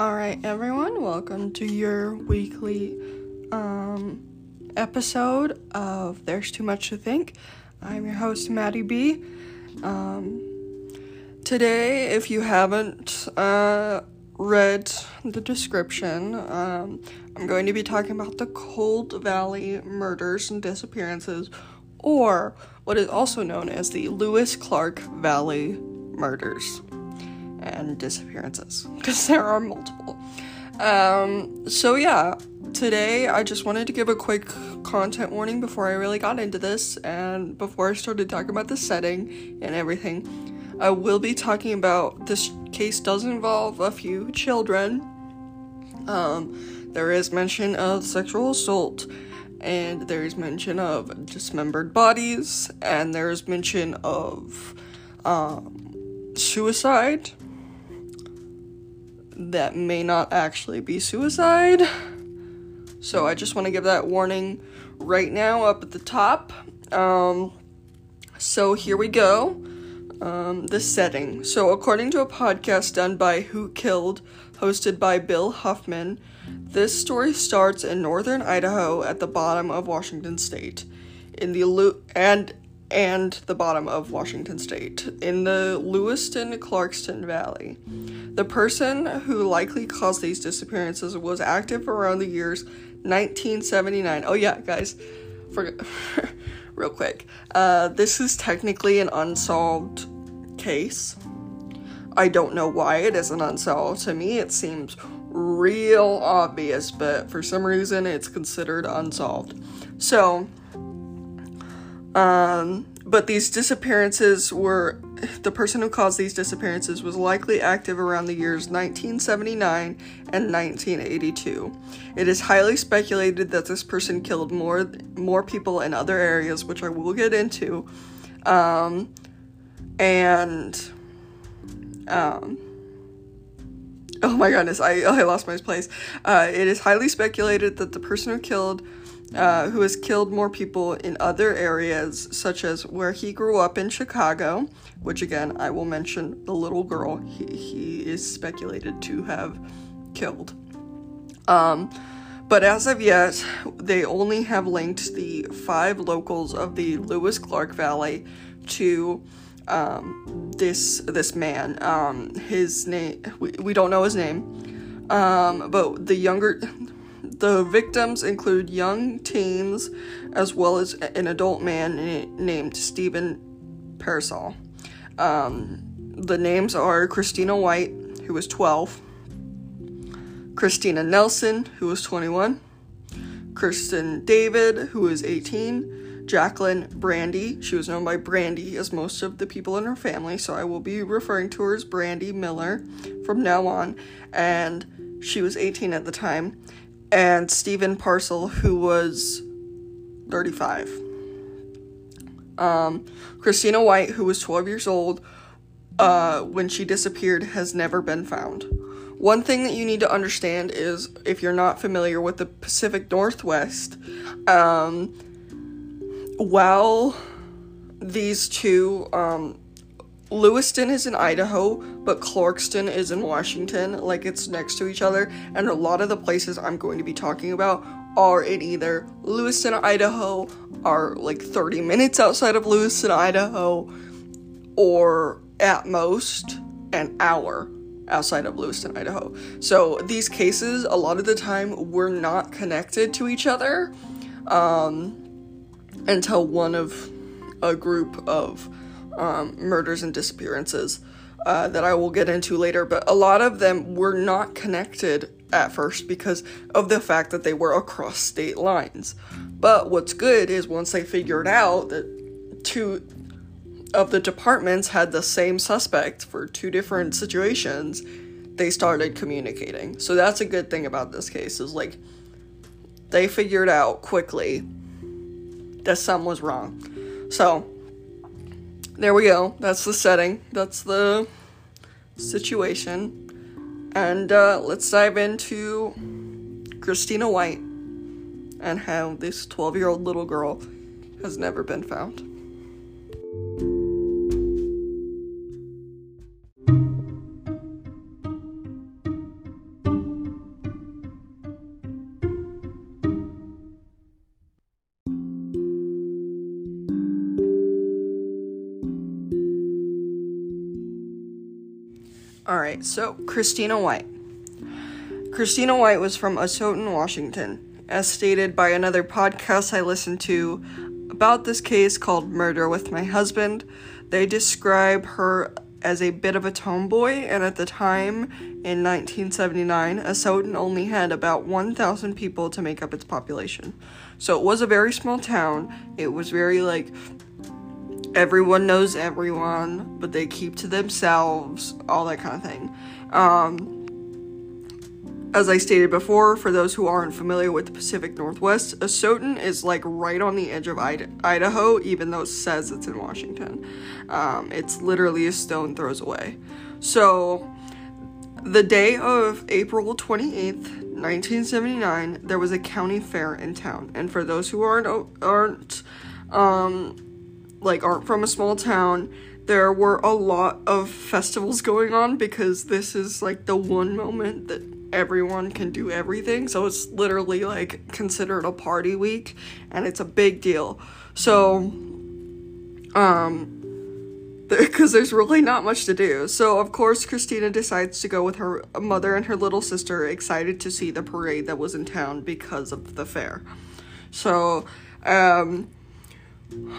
All right, everyone, welcome to your weekly um, episode of There's Too Much to Think. I'm your host, Maddie B. Um, today, if you haven't uh, read the description, um, I'm going to be talking about the Cold Valley murders and disappearances, or what is also known as the Lewis Clark Valley murders and disappearances because there are multiple. Um, so yeah, today I just wanted to give a quick content warning before I really got into this and before I started talking about the setting and everything. I will be talking about this case does involve a few children. Um, there is mention of sexual assault and there is mention of dismembered bodies and there's mention of um, suicide that may not actually be suicide. So I just want to give that warning right now up at the top. Um, so here we go. Um, the setting. So, according to a podcast done by Who Killed, hosted by Bill Huffman, this story starts in northern Idaho at the bottom of Washington State, in the Lu- and and the bottom of Washington State in the Lewiston Clarkston Valley. The person who likely caused these disappearances was active around the years 1979. Oh, yeah, guys, for, real quick. Uh, this is technically an unsolved case. I don't know why it isn't unsolved. To me, it seems real obvious, but for some reason, it's considered unsolved. So, um, but these disappearances were the person who caused these disappearances was likely active around the years 1979 and 1982. It is highly speculated that this person killed more more people in other areas, which I will get into. Um, and um, oh my goodness, I I lost my place. Uh, it is highly speculated that the person who killed uh, who has killed more people in other areas, such as where he grew up in Chicago, which again, I will mention the little girl he, he is speculated to have killed. Um, but as of yet, they only have linked the five locals of the Lewis Clark Valley to um, this this man. Um, his name we, we don't know his name, um, but the younger the victims include young teens as well as an adult man named Stephen Parasol. Um, the names are Christina White, who was 12, Christina Nelson, who was 21, Kristin David, who was 18, Jacqueline Brandy, she was known by Brandy as most of the people in her family, so I will be referring to her as Brandy Miller from now on, and she was 18 at the time and Stephen Parcel, who was 35. Um, Christina White, who was 12 years old uh, when she disappeared, has never been found. One thing that you need to understand is if you're not familiar with the Pacific Northwest, um, while these two um, Lewiston is in Idaho, but Clarkston is in Washington, like it's next to each other. And a lot of the places I'm going to be talking about are in either Lewiston, Idaho, are like 30 minutes outside of Lewiston, Idaho, or at most an hour outside of Lewiston, Idaho. So these cases, a lot of the time, were not connected to each other um, until one of a group of um, murders and disappearances uh, that I will get into later, but a lot of them were not connected at first because of the fact that they were across state lines. But what's good is once they figured out that two of the departments had the same suspect for two different situations, they started communicating. So that's a good thing about this case is like they figured out quickly that something was wrong. So there we go. That's the setting. That's the situation. And uh, let's dive into Christina White and how this 12 year old little girl has never been found. So Christina White. Christina White was from Asotin, Washington. As stated by another podcast I listened to about this case called Murder with My Husband, they describe her as a bit of a tomboy, and at the time, in 1979, Asotin only had about 1,000 people to make up its population. So it was a very small town. It was very like everyone knows everyone, but they keep to themselves, all that kind of thing. Um, as I stated before, for those who aren't familiar with the Pacific Northwest, Asotin is like right on the edge of Idaho, even though it says it's in Washington. Um, it's literally a stone throws away. So, the day of April 28th, 1979, there was a county fair in town. And for those who aren't, aren't, um, like aren't from a small town, there were a lot of festivals going on because this is like the one moment that everyone can do everything. So it's literally like considered a party week and it's a big deal. So um because there's really not much to do. So, of course, Christina decides to go with her mother and her little sister, excited to see the parade that was in town because of the fair. So, um,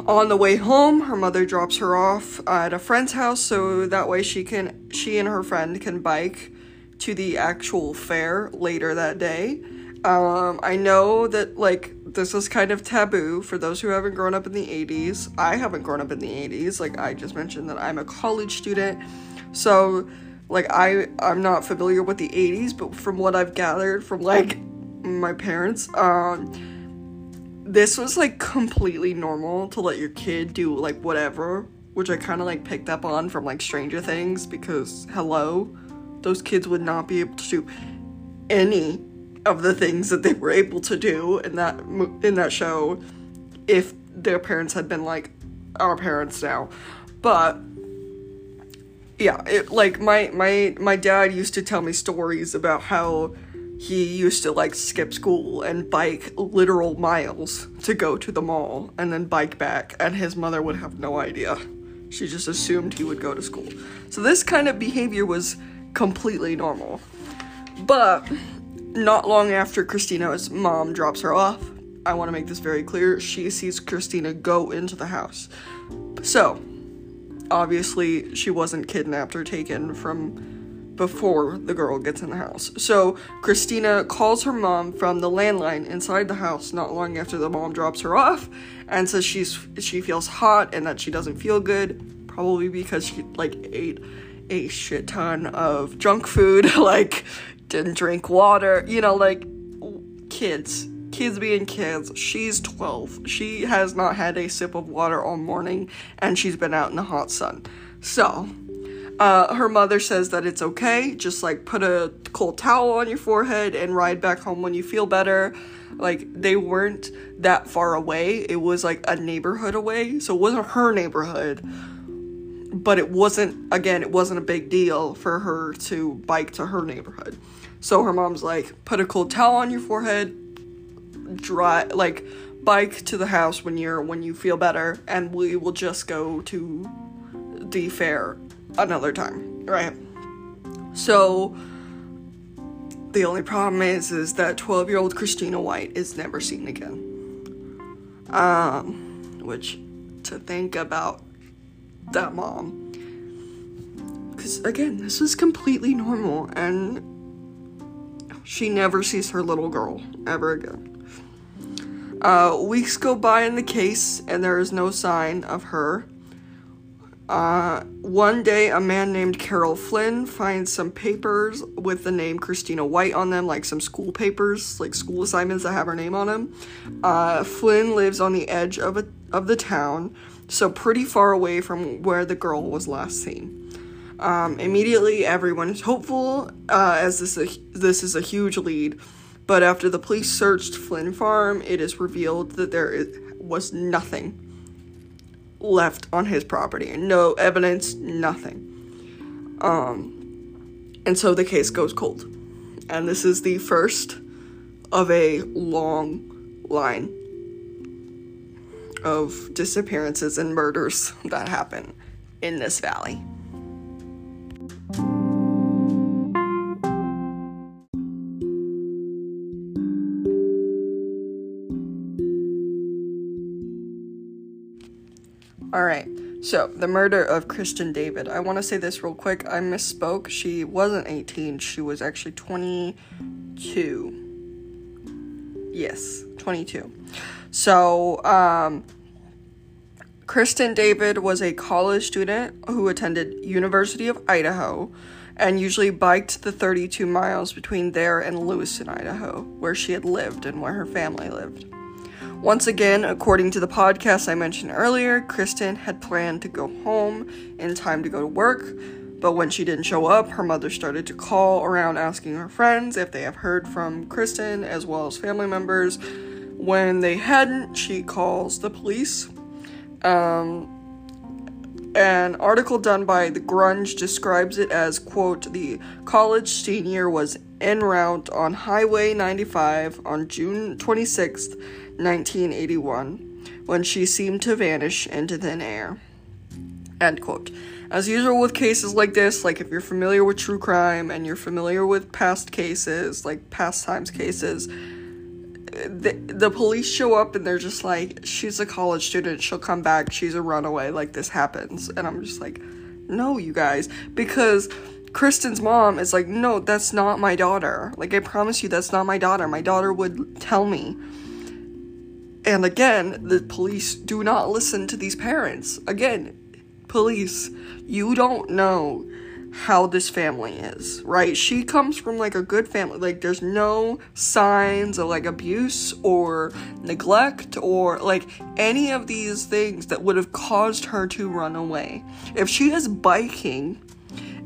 on the way home, her mother drops her off at a friend's house so that way she can she and her friend can bike to the actual fair later that day. Um, I know that like this is kind of taboo for those who haven't grown up in the 80s. I haven't grown up in the 80s. Like I just mentioned that I'm a college student. So like I I'm not familiar with the 80s, but from what I've gathered from like my parents, um this was like completely normal to let your kid do like whatever, which I kind of like picked up on from like Stranger Things because hello, those kids would not be able to do any of the things that they were able to do in that in that show if their parents had been like our parents now. But yeah, it like my my my dad used to tell me stories about how he used to like skip school and bike literal miles to go to the mall and then bike back, and his mother would have no idea. She just assumed he would go to school. So, this kind of behavior was completely normal. But not long after Christina's mom drops her off, I want to make this very clear, she sees Christina go into the house. So, obviously, she wasn't kidnapped or taken from before the girl gets in the house. So Christina calls her mom from the landline inside the house not long after the mom drops her off and says she's she feels hot and that she doesn't feel good, probably because she like ate a shit ton of junk food, like didn't drink water, you know, like kids. Kids being kids. She's 12. She has not had a sip of water all morning and she's been out in the hot sun. So, uh, her mother says that it's okay, just like put a cold towel on your forehead and ride back home when you feel better. Like, they weren't that far away, it was like a neighborhood away, so it wasn't her neighborhood. But it wasn't, again, it wasn't a big deal for her to bike to her neighborhood. So her mom's like, put a cold towel on your forehead, dry, like, bike to the house when you're when you feel better and we will just go to the fair another time, right? So the only problem is is that 12-year-old Christina White is never seen again. Um which to think about that mom cuz again, this is completely normal and she never sees her little girl ever again. Uh, weeks go by in the case, and there is no sign of her. Uh, one day, a man named Carol Flynn finds some papers with the name Christina White on them, like some school papers, like school assignments that have her name on them. Uh, Flynn lives on the edge of a, of the town, so pretty far away from where the girl was last seen. Um, immediately, everyone is hopeful, uh, as this a, this is a huge lead. But after the police searched Flynn Farm, it is revealed that there is, was nothing left on his property. No evidence, nothing. Um, and so the case goes cold. And this is the first of a long line of disappearances and murders that happen in this valley. So, the murder of Kristin David. I want to say this real quick. I misspoke. She wasn't 18. She was actually 22. Yes, 22. So, um, Kristin David was a college student who attended University of Idaho and usually biked the 32 miles between there and Lewiston, Idaho, where she had lived and where her family lived. Once again, according to the podcast I mentioned earlier, Kristin had planned to go home in time to go to work, but when she didn't show up, her mother started to call around asking her friends if they have heard from Kristin as well as family members. When they hadn't, she calls the police. Um, an article done by The Grunge describes it as, quote, the college senior was en route on Highway 95 on June 26, 1981, when she seemed to vanish into thin air. End quote. As usual with cases like this, like if you're familiar with true crime and you're familiar with past cases, like past times cases, the, the police show up and they're just like, she's a college student, she'll come back, she's a runaway, like this happens. And I'm just like, no, you guys. Because Kristin's mom is like, no, that's not my daughter. Like, I promise you, that's not my daughter. My daughter would tell me. And again, the police do not listen to these parents. Again, police, you don't know how this family is, right? She comes from like a good family. Like there's no signs of like abuse or neglect or like any of these things that would have caused her to run away. If she is biking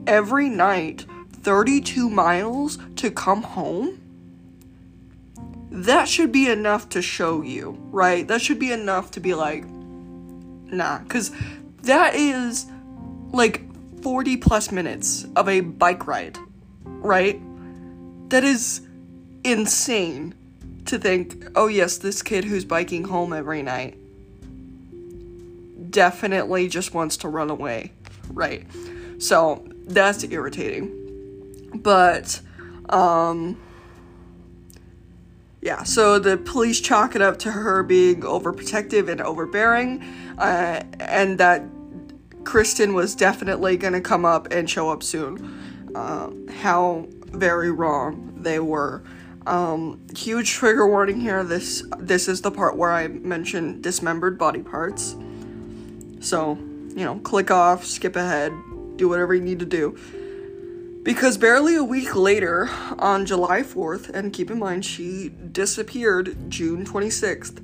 every night 32 miles to come home, that should be enough to show you, right? That should be enough to be like, nah, because that is like 40 plus minutes of a bike ride, right? That is insane to think, oh, yes, this kid who's biking home every night definitely just wants to run away, right? So that's irritating. But, um, yeah, so the police chalk it up to her being overprotective and overbearing, uh, and that Kristin was definitely gonna come up and show up soon. Uh, how very wrong they were. Um, huge trigger warning here. This this is the part where I mention dismembered body parts. So you know, click off, skip ahead, do whatever you need to do. Because barely a week later, on July 4th, and keep in mind she disappeared June 26th,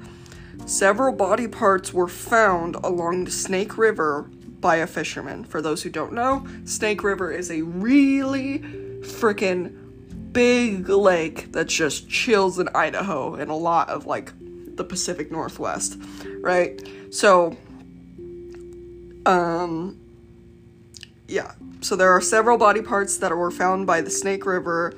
several body parts were found along the Snake River by a fisherman. For those who don't know, Snake River is a really freaking big lake that just chills in Idaho and a lot of like the Pacific Northwest, right? So, um, yeah, so there are several body parts that were found by the Snake River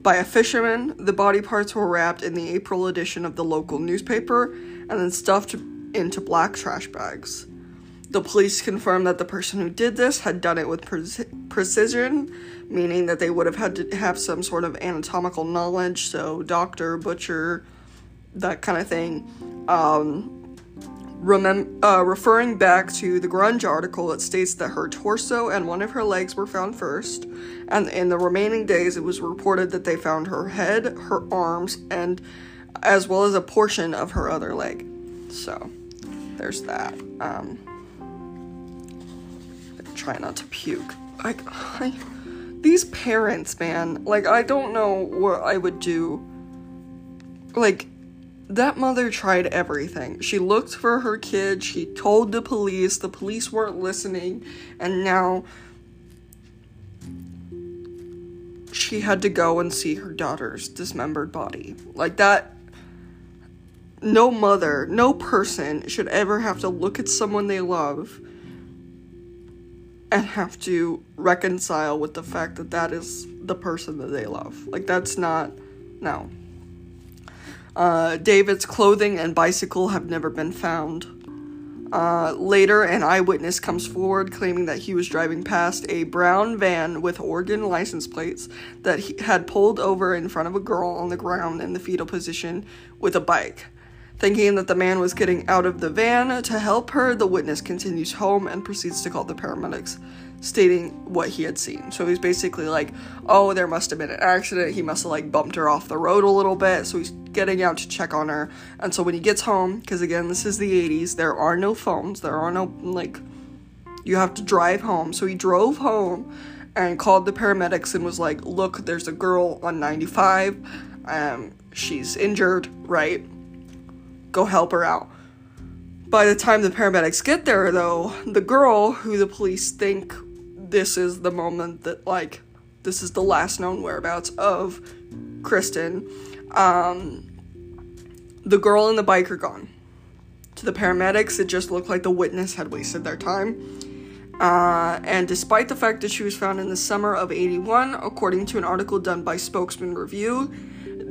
by a fisherman. The body parts were wrapped in the April edition of the local newspaper and then stuffed into black trash bags. The police confirmed that the person who did this had done it with pre- precision, meaning that they would have had to have some sort of anatomical knowledge, so doctor, butcher, that kind of thing. Um, Remem- uh, referring back to the Grunge article, it states that her torso and one of her legs were found first, and in the remaining days, it was reported that they found her head, her arms, and as well as a portion of her other leg. So, there's that. Um, try not to puke. I, I, these parents, man, like, I don't know what I would do. Like, that mother tried everything. She looked for her kid, she told the police, the police weren't listening, and now she had to go and see her daughter's dismembered body. Like that no mother, no person should ever have to look at someone they love and have to reconcile with the fact that that is the person that they love. Like that's not no. Uh, David's clothing and bicycle have never been found. Uh, later, an eyewitness comes forward claiming that he was driving past a brown van with Oregon license plates that he had pulled over in front of a girl on the ground in the fetal position with a bike. Thinking that the man was getting out of the van to help her, the witness continues home and proceeds to call the paramedics, stating what he had seen. So he's basically like, oh, there must have been an accident. He must have like bumped her off the road a little bit. So he's getting out to check on her. And so when he gets home, because again, this is the 80s, there are no phones, there are no like, you have to drive home. So he drove home and called the paramedics and was like, look, there's a girl on 95. Um, she's injured, right? Go help her out. By the time the paramedics get there, though, the girl who the police think this is the moment that, like, this is the last known whereabouts of Kristin, um, the girl and the bike are gone. To the paramedics, it just looked like the witness had wasted their time. Uh, and despite the fact that she was found in the summer of 81, according to an article done by Spokesman Review,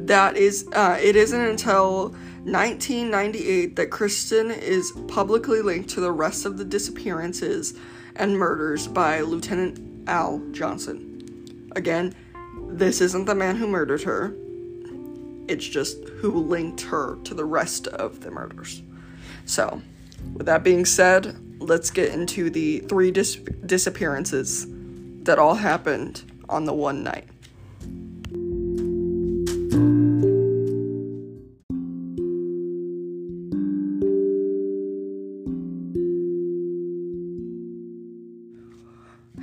that is, uh, it isn't until 1998 that Kristin is publicly linked to the rest of the disappearances and murders by Lieutenant Al Johnson. Again, this isn't the man who murdered her, it's just who linked her to the rest of the murders. So, with that being said, let's get into the three dis- disappearances that all happened on the one night.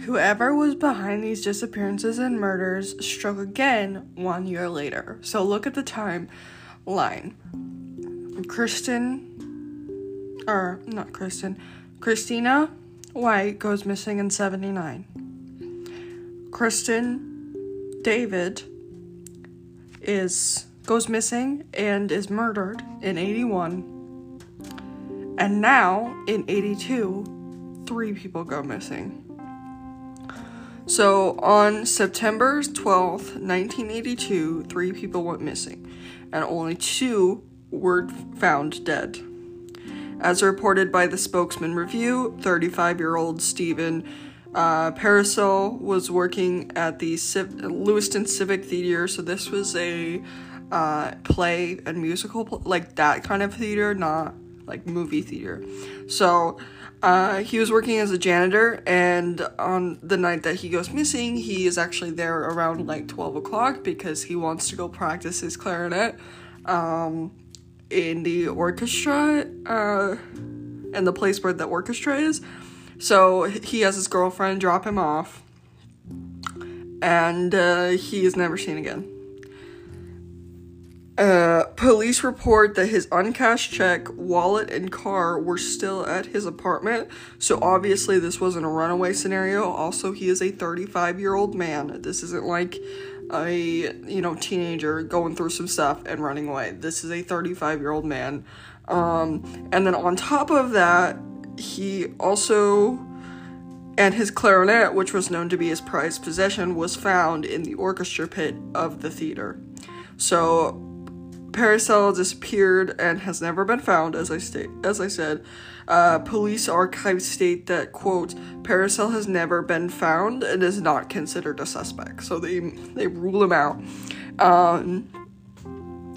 Whoever was behind these disappearances and murders struck again one year later. So look at the timeline. Kristin, or not Kristin, Christina White goes missing in 79. Kristin David is goes missing and is murdered in 81. And now in 82, three people go missing. So on September 12th, 1982, three people went missing, and only two were found dead. As reported by the Spokesman Review, 35 year old Stephen uh, Parasol was working at the Civ- Lewiston Civic Theater, so this was a uh, play and musical, like that kind of theater, not like movie theater. So uh, he was working as a janitor, and on the night that he goes missing, he is actually there around like 12 o'clock because he wants to go practice his clarinet. Um, in the orchestra, uh, and the place where the orchestra is. So he has his girlfriend drop him off, and uh, he is never seen again. Uh, police report that his uncashed check, wallet, and car were still at his apartment. So obviously, this wasn't a runaway scenario. Also, he is a 35 year old man. This isn't like a you know teenager going through some stuff and running away. This is a 35 year old man. Um, and then on top of that, he also and his clarinet, which was known to be his prized possession, was found in the orchestra pit of the theater. So Paracel disappeared and has never been found, as I state as I said. Uh, police archives state that quote Paracel has never been found and is not considered a suspect, so they they rule him out. Um,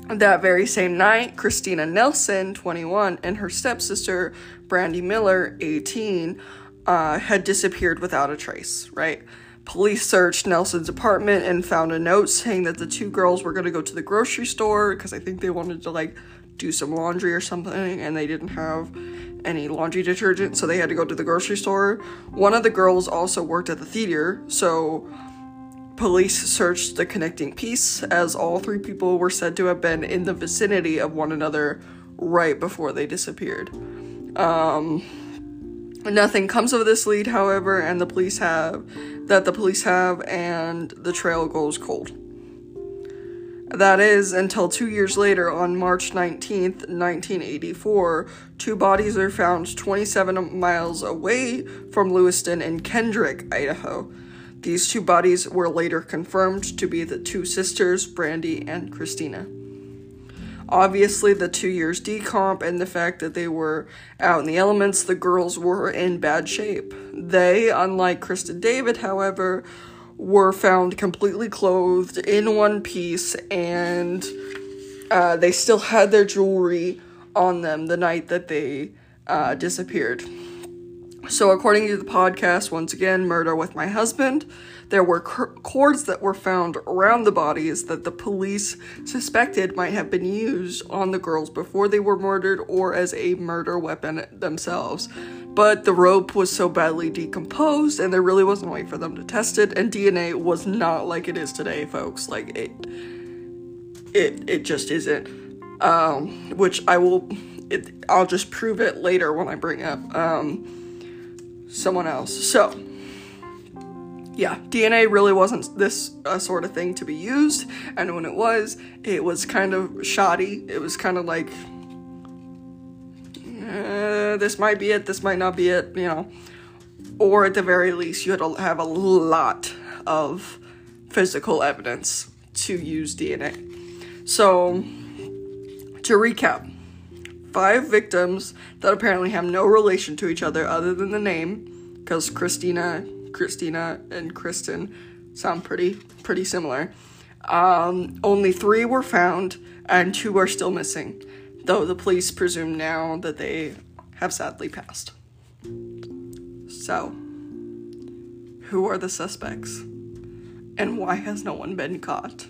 that very same night, Christina Nelson, 21, and her stepsister Brandy Miller, 18, uh, had disappeared without a trace. Right. Police searched Nelson's apartment and found a note saying that the two girls were going to go to the grocery store because I think they wanted to like do some laundry or something and they didn't have any laundry detergent, so they had to go to the grocery store. One of the girls also worked at the theater, so police searched the connecting piece as all three people were said to have been in the vicinity of one another right before they disappeared. Um, nothing comes of this lead, however, and the police have that the police have, and the trail goes cold. That is until two years later, on March 19th, 1984, two bodies are found 27 miles away from Lewiston in Kendrick, Idaho. These two bodies were later confirmed to be the two sisters, Brandy and Christina. Obviously, the two years decomp and the fact that they were out in the elements, the girls were in bad shape. They, unlike Kristin David, however, were found completely clothed in one piece and uh, they still had their jewelry on them the night that they uh, disappeared. So, according to the podcast, once again, Murder with My Husband, there were cords that were found around the bodies that the police suspected might have been used on the girls before they were murdered or as a murder weapon themselves. But the rope was so badly decomposed and there really wasn't a way for them to test it, and DNA was not like it is today, folks. Like it it it just isn't. Um, which I will it, I'll just prove it later when I bring up um, someone else. So, yeah, DNA really wasn't this uh, sort of thing to be used, and when it was, it was kind of shoddy. It was kind of like, uh, this might be it, this might not be it, you know. Or at the very least, you had to have a lot of physical evidence to use DNA. So, to recap, five victims that apparently have no relation to each other other than the name, because Christina, Christina, and Kristin sound pretty pretty similar. Um, only three were found, and two are still missing, though the police presume now that they have sadly passed. So, who are the suspects? And why has no one been caught?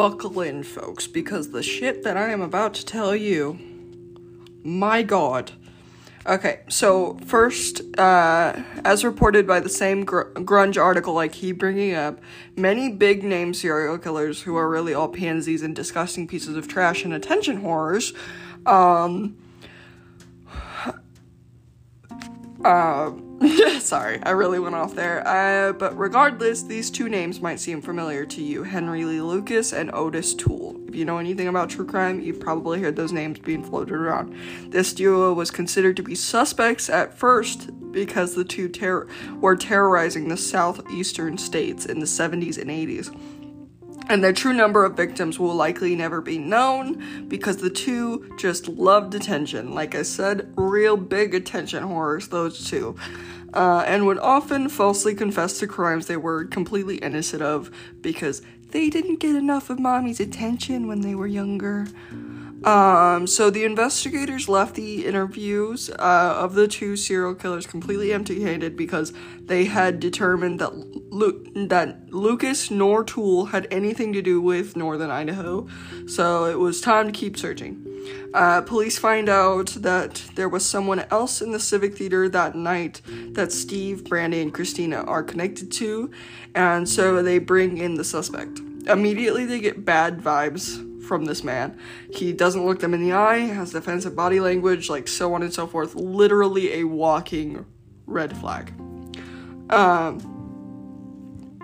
Buckle in, folks, because the shit that I am about to tell you, my god. Okay, so first, uh, as reported by the same gr- grunge article I keep bringing up, many big name serial killers who are really all pansies and disgusting pieces of trash and attention horrors, um, uh, Sorry, I really went off there. Uh, but regardless, these two names might seem familiar to you Henry Lee Lucas and Otis Toole. If you know anything about true crime, you've probably heard those names being floated around. This duo was considered to be suspects at first because the two ter- were terrorizing the southeastern states in the 70s and 80s and the true number of victims will likely never be known because the two just loved attention. Like I said, real big attention whores, those two. Uh, and would often falsely confess to crimes they were completely innocent of because they didn't get enough of mommy's attention when they were younger. Um, so the investigators left the interviews uh, of the two serial killers completely empty-handed because they had determined that Lu- that Lucas nor Toole had anything to do with Northern Idaho. So it was time to keep searching. Uh, police find out that there was someone else in the Civic Theater that night that Steve, Brandy, and Christina are connected to, and so they bring in the suspect. Immediately, they get bad vibes from this man. He doesn't look them in the eye, has defensive body language, like so on and so forth. Literally a walking red flag. Um,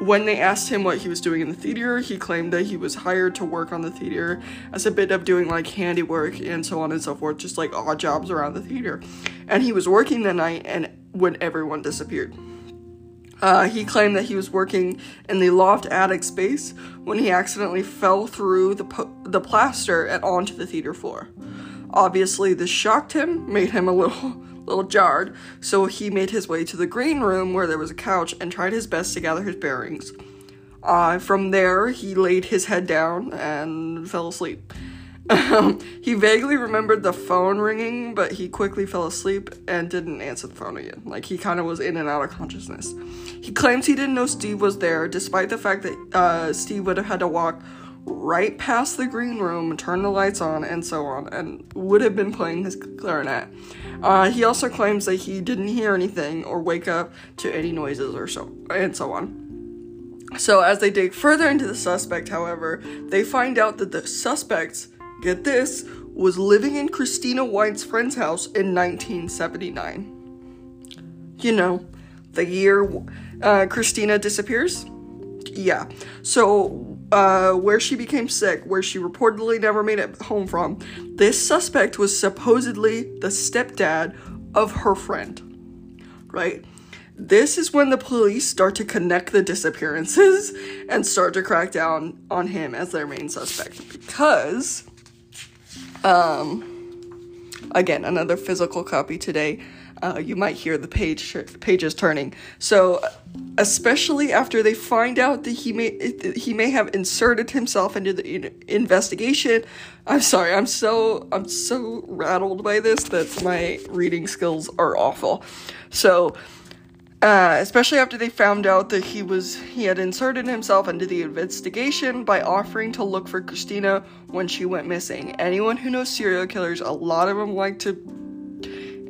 when they asked him what he was doing in the theater, he claimed that he was hired to work on the theater as a bit of doing like handiwork and so on and so forth, just like odd jobs around the theater. And he was working that night and when everyone disappeared. Uh, he claimed that he was working in the loft attic space when he accidentally fell through the, po- the plaster and onto the theater floor. Obviously, this shocked him, made him a little little jarred, so he made his way to the green room where there was a couch and tried his best to gather his bearings. Uh, from there, he laid his head down and fell asleep. Um, he vaguely remembered the phone ringing, but he quickly fell asleep and didn't answer the phone again. Like he kind of was in and out of consciousness. He claims he didn't know Steve was there, despite the fact that uh, Steve would have had to walk right past the green room, turn the lights on, and so on, and would have been playing his clarinet. Uh, he also claims that he didn't hear anything or wake up to any noises or so, and so on. So, as they dig further into the suspect, however, they find out that the suspects get this, was living in Christina White's friend's house in 1979. You know, the year uh, Christina disappears? Yeah. So, uh, where she became sick, where she reportedly never made it home from, this suspect was supposedly the stepdad of her friend. Right? This is when the police start to connect the disappearances and start to crack down on him as their main suspect because um again another physical copy today uh, you might hear the page pages turning. So, especially after they find out that he may he may have inserted himself into the investigation. I'm sorry, I'm so I'm so rattled by this that my reading skills are awful. So. Uh, especially after they found out that he was he had inserted himself into the investigation by offering to look for Christina when she went missing. Anyone who knows serial killers, a lot of them like to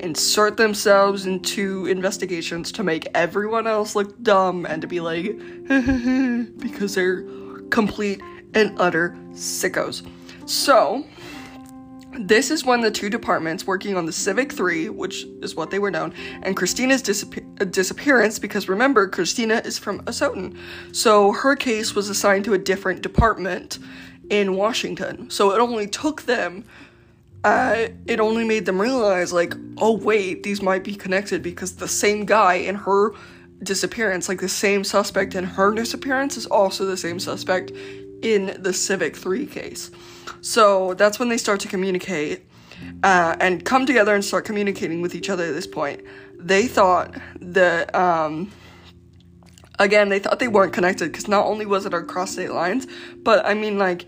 insert themselves into investigations to make everyone else look dumb and to be like, because they're complete and utter sickos. So, this is when the two departments working on the Civic 3, which is what they were known, and Christina's disap- disappearance, because remember, Christina is from Asotin. So her case was assigned to a different department in Washington. So it only took them uh, it only made them realize, like, oh, wait, these might be connected because the same guy in her disappearance, like the same suspect in her disappearance, is also the same suspect in the Civic 3 case. So that's when they start to communicate uh, and come together and start communicating with each other at this point. They thought that, um, again, they thought they weren't connected because not only was it across state lines, but I mean, like,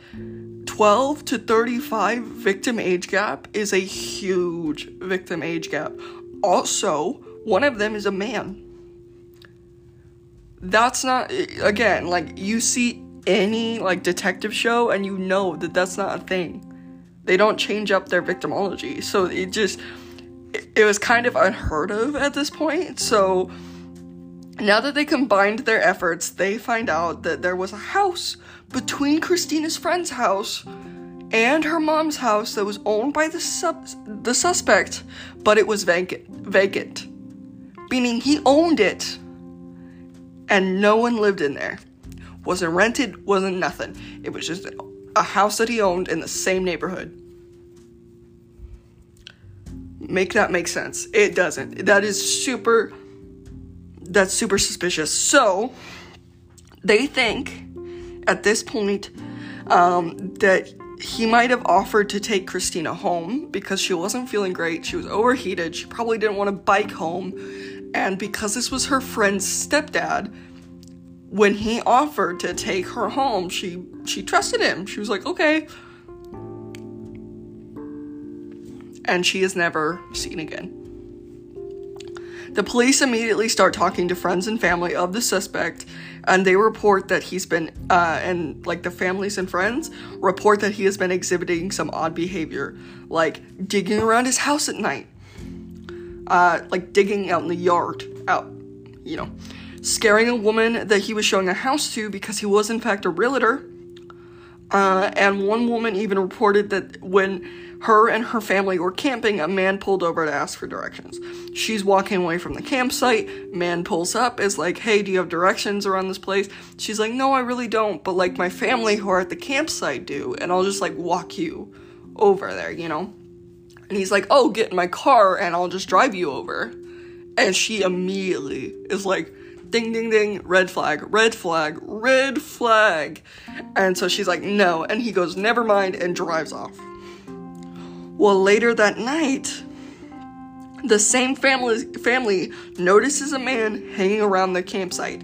12 to 35 victim age gap is a huge victim age gap. Also, one of them is a man. That's not, again, like you see any like detective show and you know that that's not a thing. They don't change up their victimology. So it just, it, it was kind of unheard of at this point. So now that they combined their efforts, they find out that there was a house between Christina's friend's house and her mom's house that was owned by the sub- the suspect, but it was vacant. Vacant, meaning he owned it, and no one lived in there. Wasn't rented, wasn't nothing. It was just a house that he owned in the same neighborhood. Make that make sense. It doesn't. That is super. That's super suspicious. So, they think at this point um, that he might have offered to take Christina home because she wasn't feeling great. She was overheated. She probably didn't want to bike home. And because this was her friend's stepdad, when he offered to take her home, she she trusted him. She was like, "Okay." And she is never seen again. The police immediately start talking to friends and family of the suspect, and they report that he's been, uh, and like the families and friends report that he has been exhibiting some odd behavior, like digging around his house at night, uh, like digging out in the yard, out, you know, scaring a woman that he was showing a house to because he was in fact a realtor. Uh, and one woman even reported that when her and her family were camping, a man pulled over to ask for directions. She's walking away from the campsite. Man pulls up, is like, Hey, do you have directions around this place? She's like, No, I really don't, but like my family who are at the campsite do, and I'll just like walk you over there, you know? And he's like, Oh, get in my car and I'll just drive you over. And she immediately is like, Ding, ding, ding, red flag, red flag, red flag. And so she's like, No. And he goes, Never mind, and drives off. Well, later that night, the same family family notices a man hanging around the campsite,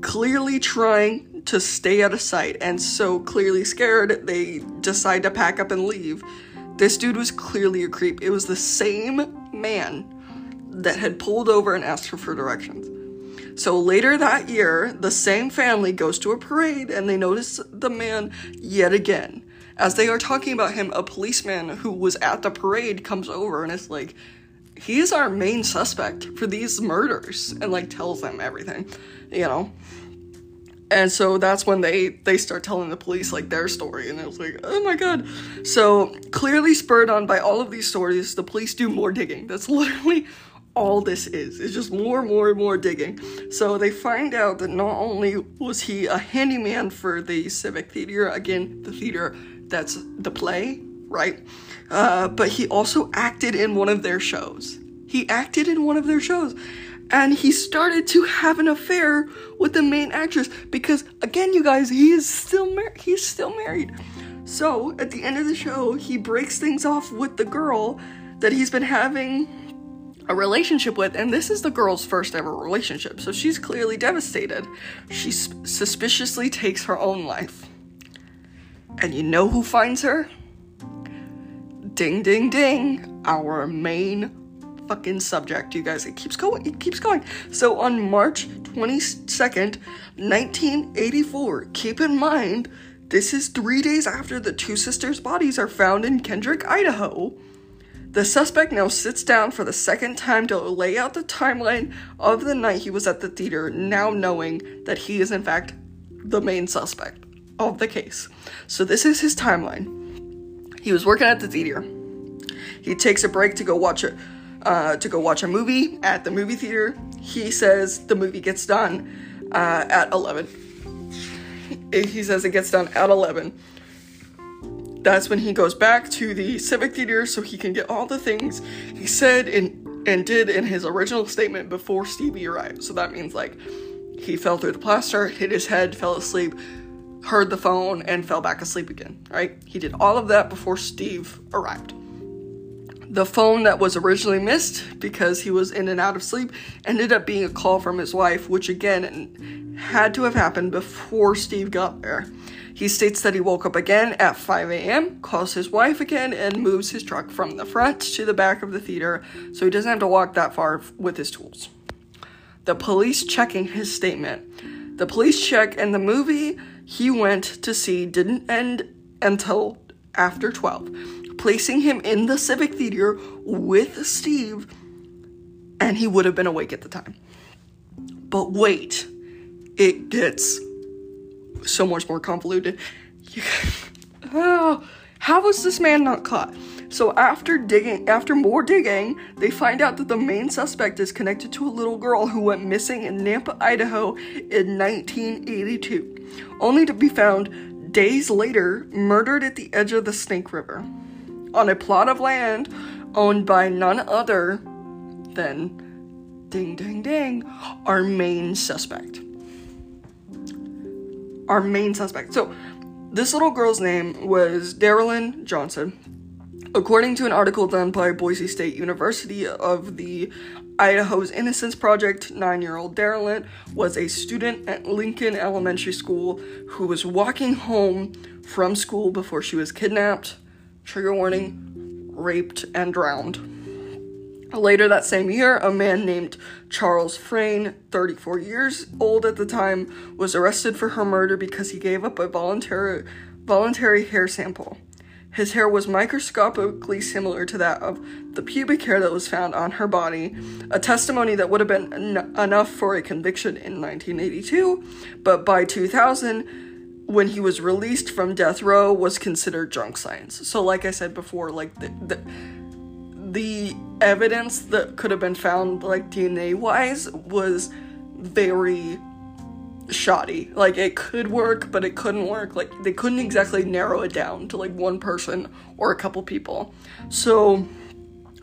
clearly trying to stay out of sight, and so clearly scared, they decide to pack up and leave. This dude was clearly a creep. It was the same man that had pulled over and asked her for directions. So later that year, the same family goes to a parade and they notice the man yet again. As they are talking about him, a policeman who was at the parade comes over and is like, he is our main suspect for these murders and like tells them everything, you know. And so that's when they they start telling the police like their story and it was like, "Oh my god." So, clearly spurred on by all of these stories, the police do more digging. That's literally all this is. It's just more and more and more digging. So they find out that not only was he a handyman for the Civic Theater, again, the theater that's the play, right? Uh, but he also acted in one of their shows. He acted in one of their shows. and he started to have an affair with the main actress because again you guys he is still married he's still married so at the end of the show he breaks things off with the girl that he's been having a relationship with and this is the girl's first ever relationship so she's clearly devastated she suspiciously takes her own life and you know who finds her ding ding ding our main fucking subject, you guys. It keeps going. It keeps going. So on March 22nd, 1984, keep in mind, this is three days after the two sisters' bodies are found in Kendrick, Idaho. The suspect now sits down for the second time to lay out the timeline of the night he was at the theater, now knowing that he is, in fact, the main suspect of the case. So, this is his timeline. He was working at the theater. He takes a break to go watch it uh, to go watch a movie at the movie theater. He says the movie gets done uh, at 11. He says it gets done at 11. That's when he goes back to the Civic Theater so he can get all the things he said and, and did in his original statement before Stevie arrived. So that means like he fell through the plaster, hit his head, fell asleep, heard the phone, and fell back asleep again, right? He did all of that before Steve arrived. The phone that was originally missed because he was in and out of sleep ended up being a call from his wife, which again had to have happened before Steve got there. He states that he woke up again at 5 a.m., calls his wife again, and moves his truck from the front to the back of the theater so he doesn't have to walk that far with his tools. The police checking his statement. The police check and the movie he went to see didn't end until after 12 placing him in the Civic Theater with Steve, and he would have been awake at the time. But wait, it gets so much more convoluted. oh, how was this man not caught? So after digging, after more digging, they find out that the main suspect is connected to a little girl who went missing in Nampa, Idaho in 1982, only to be found days later murdered at the edge of the Snake River on a plot of land owned by none other than ding ding ding our main suspect our main suspect so this little girl's name was Daralyn Johnson according to an article done by Boise State University of the Idaho's Innocence Project, nine year old Darylyn was a student at Lincoln Elementary School who was walking home from school before she was kidnapped, trigger warning, raped, and drowned. Later that same year, a man named Charles Fain, 34 years old at the time, was arrested for her murder because he gave up a voluntary, voluntary hair sample. His hair was microscopically similar to that of the pubic hair that was found on her body, a testimony that would have been en- enough for a conviction in 1982, but by 2000, when he was released from death row was considered junk science. So like I said before, like the the, the evidence that could have been found like DNA wise was very shoddy. Like it could work, but it couldn't work. Like they couldn't exactly narrow it down to like one person or a couple people. So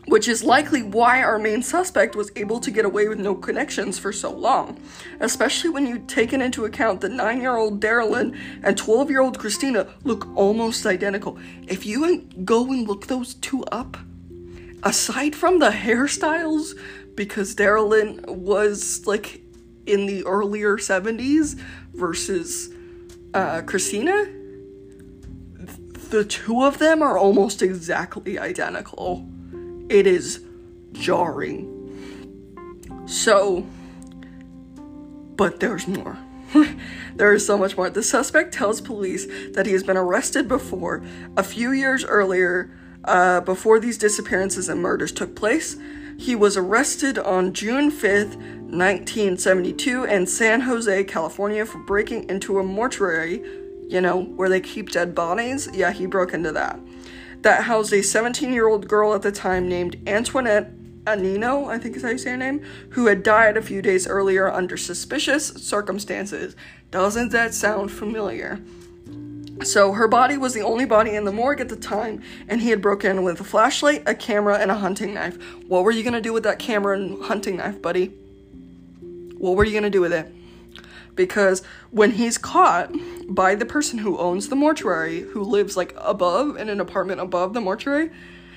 which is likely why our main suspect was able to get away with no connections for so long, especially when you take into account that 9 year old Daralyn and 12 year old Christina look almost identical. If you go and look those two up, aside from the hairstyles, because Daralyn was like in the earlier 70s versus uh, Christina, the two of them are almost exactly identical it is jarring. So, but there's more. there is so much more. The suspect tells police that he has been arrested before, a few years earlier, uh, before these disappearances and murders took place. He was arrested on June 5th, 1972, in San Jose, California, for breaking into a mortuary, you know, where they keep dead bodies. Yeah, he broke into that that housed a 17 year old girl at the time named Antoinette Anino, I think is how you say her name, who had died a few days earlier under suspicious circumstances. Doesn't that sound familiar? So her body was the only body in the morgue at the time, and he had broken in with a flashlight, a camera, and a hunting knife. What were you gonna do with that camera and hunting knife, buddy? What were you to do with it? Because when he's caught by the person who owns the mortuary, who lives like above in an apartment above the mortuary,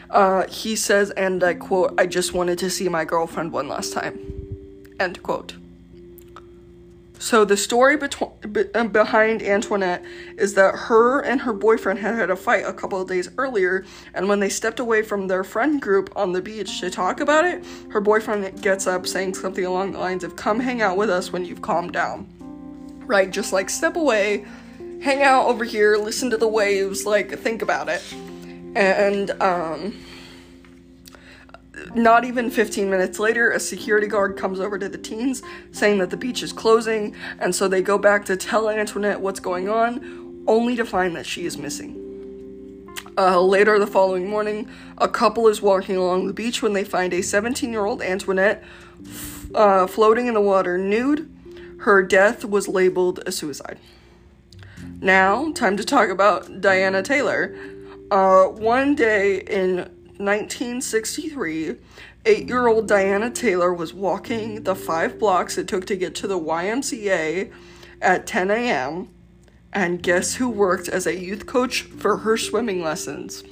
uh, he says, and I quote, I just wanted to see my girlfriend one last time. End quote. So the story uh, behind Antoinette is that her and her boyfriend had had a fight a couple of days earlier, and when they stepped away from their friend group on the beach to talk about it, her boyfriend gets up saying something along the lines of "Come hang out with us when you've calmed down." Right, just like step away, hang out over here, listen to the waves, like think about it. And um not even 15 minutes later, a security guard comes over to the teens saying that the beach is closing, and so they go back to tell Antoinette what's going on, only to find that she is missing. Uh, later the following morning, a couple is walking along the beach when they find a 17 year old Antoinette f- uh, floating in the water nude. Her death was labeled a suicide. Now, time to talk about Diana Taylor. Uh, one day in 1963, eight year old Diana Taylor was walking the five blocks it took to get to the YMCA at 10 a.m. And guess who worked as a youth coach for her swimming lessons?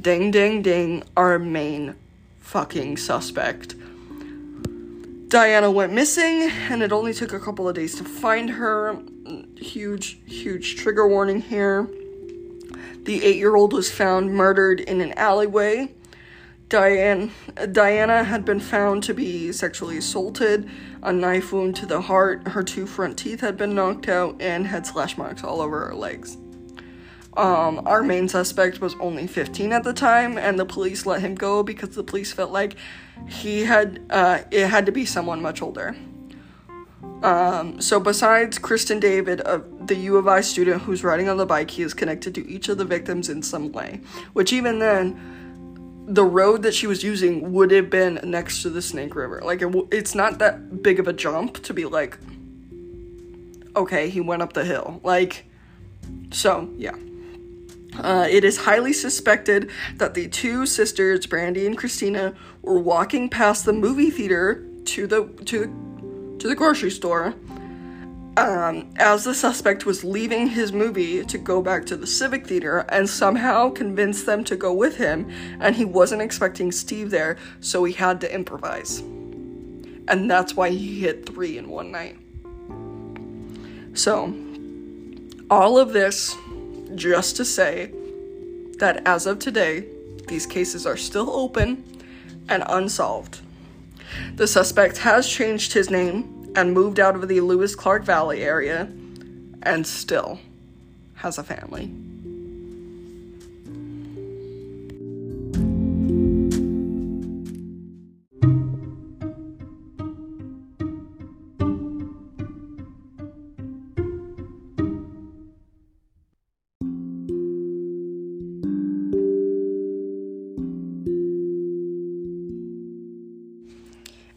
Ding, ding, ding, our main fucking suspect. Diana went missing, and it only took a couple of days to find her. Huge, huge trigger warning here. The eight year old was found murdered in an alleyway. Diane, Diana had been found to be sexually assaulted, a knife wound to the heart, her two front teeth had been knocked out, and had slash marks all over her legs. Um, our main suspect was only 15 at the time, and the police let him go because the police felt like he had uh, it had to be someone much older. Um, so besides Kristin David, uh, the U of I student who's riding on the bike, he is connected to each of the victims in some way. Which even then, the road that she was using would have been next to the Snake River. Like it w- it's not that big of a jump to be like, okay, he went up the hill. Like, so yeah. Uh, it is highly suspected that the two sisters, Brandy and Christina, were walking past the movie theater to the to the to the grocery store um, as the suspect was leaving his movie to go back to the Civic Theater and somehow convinced them to go with him, and he wasn't expecting Steve there, so he had to improvise. And that's why he hit three in one night. So, all of this just to say that as of today, these cases are still open and unsolved. The suspect has changed his name and moved out of the Lewis Clark Valley area and still has a family.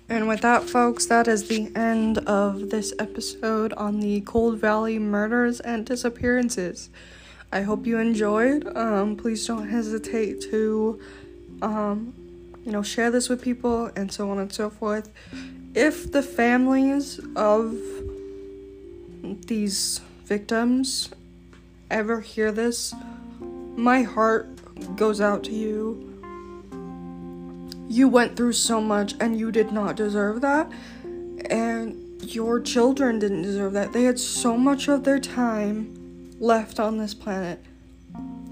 And with that, folks, that is the end of this episode on the Cold Valley murders and disappearances. I hope you enjoyed. Um, please don't hesitate to, um, you know, share this with people and so on and so forth. If the families of these victims ever hear this, my heart goes out to you you went through so much and you did not deserve that. And your children didn't deserve that. They had so much of their time left on this planet.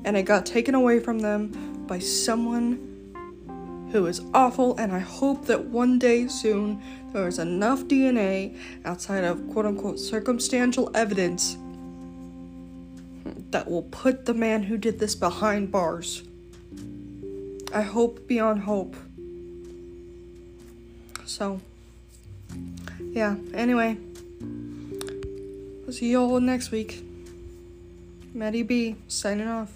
And it got taken away from them by someone who is awful. And I hope that one day soon there is enough DNA outside of quote unquote circumstantial evidence that will put the man who did this behind bars. I hope beyond hope. So, yeah, anyway, I'll see you all next week. Maddie B, signing off.